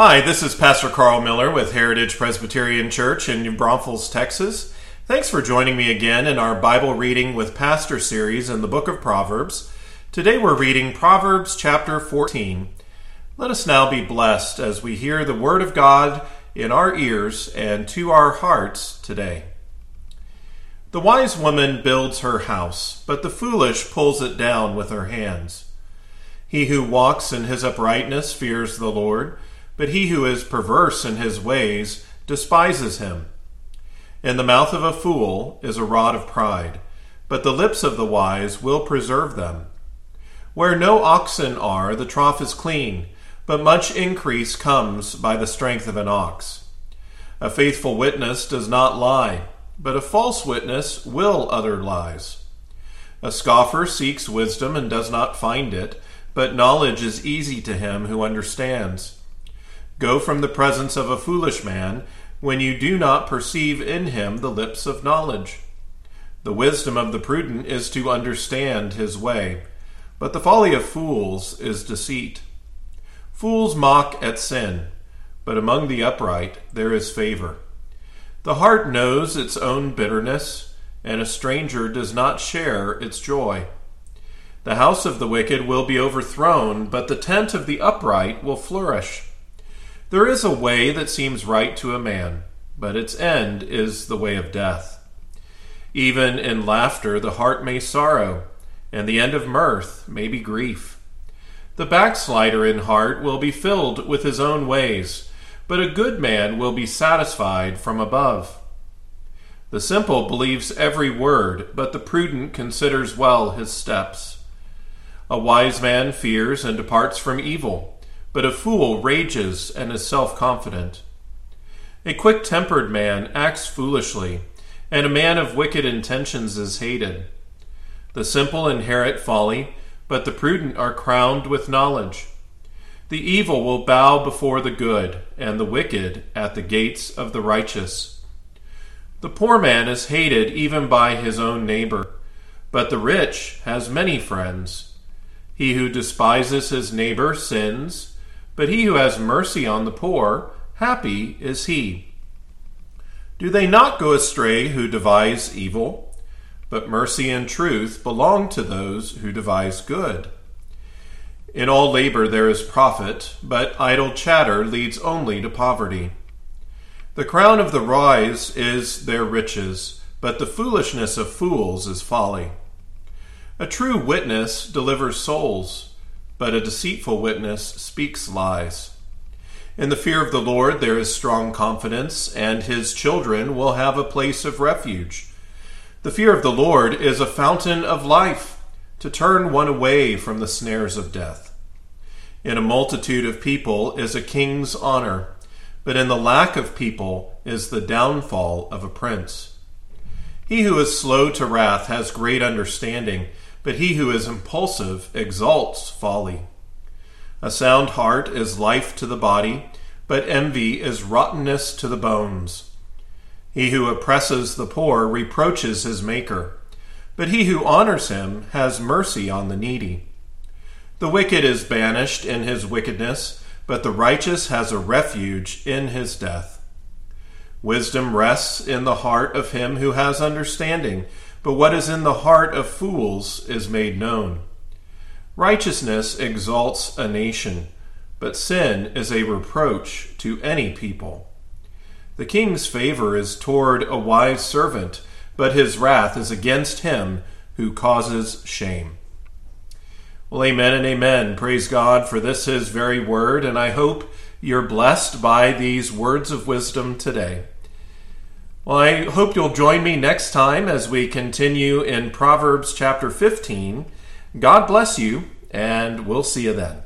Hi, this is Pastor Carl Miller with Heritage Presbyterian Church in New Braunfels, Texas. Thanks for joining me again in our Bible Reading with Pastor series in the book of Proverbs. Today we're reading Proverbs chapter 14. Let us now be blessed as we hear the Word of God in our ears and to our hearts today. The wise woman builds her house, but the foolish pulls it down with her hands. He who walks in his uprightness fears the Lord but he who is perverse in his ways despises him. In the mouth of a fool is a rod of pride, but the lips of the wise will preserve them. Where no oxen are, the trough is clean, but much increase comes by the strength of an ox. A faithful witness does not lie, but a false witness will utter lies. A scoffer seeks wisdom and does not find it, but knowledge is easy to him who understands. Go from the presence of a foolish man when you do not perceive in him the lips of knowledge. The wisdom of the prudent is to understand his way, but the folly of fools is deceit. Fools mock at sin, but among the upright there is favor. The heart knows its own bitterness, and a stranger does not share its joy. The house of the wicked will be overthrown, but the tent of the upright will flourish. There is a way that seems right to a man, but its end is the way of death. Even in laughter, the heart may sorrow, and the end of mirth may be grief. The backslider in heart will be filled with his own ways, but a good man will be satisfied from above. The simple believes every word, but the prudent considers well his steps. A wise man fears and departs from evil but a fool rages and is self confident. A quick tempered man acts foolishly, and a man of wicked intentions is hated. The simple inherit folly, but the prudent are crowned with knowledge. The evil will bow before the good, and the wicked at the gates of the righteous. The poor man is hated even by his own neighbor, but the rich has many friends. He who despises his neighbor sins but he who has mercy on the poor, happy is he. Do they not go astray who devise evil? But mercy and truth belong to those who devise good. In all labor there is profit, but idle chatter leads only to poverty. The crown of the wise is their riches, but the foolishness of fools is folly. A true witness delivers souls but a deceitful witness speaks lies. In the fear of the Lord there is strong confidence, and his children will have a place of refuge. The fear of the Lord is a fountain of life, to turn one away from the snares of death. In a multitude of people is a king's honor, but in the lack of people is the downfall of a prince. He who is slow to wrath has great understanding but he who is impulsive exalts folly. A sound heart is life to the body, but envy is rottenness to the bones. He who oppresses the poor reproaches his Maker, but he who honors him has mercy on the needy. The wicked is banished in his wickedness, but the righteous has a refuge in his death. Wisdom rests in the heart of him who has understanding but what is in the heart of fools is made known. Righteousness exalts a nation, but sin is a reproach to any people. The king's favor is toward a wise servant, but his wrath is against him who causes shame. Well, amen and amen. Praise God for this his very word, and I hope you're blessed by these words of wisdom today. Well, I hope you'll join me next time as we continue in Proverbs chapter 15. God bless you, and we'll see you then.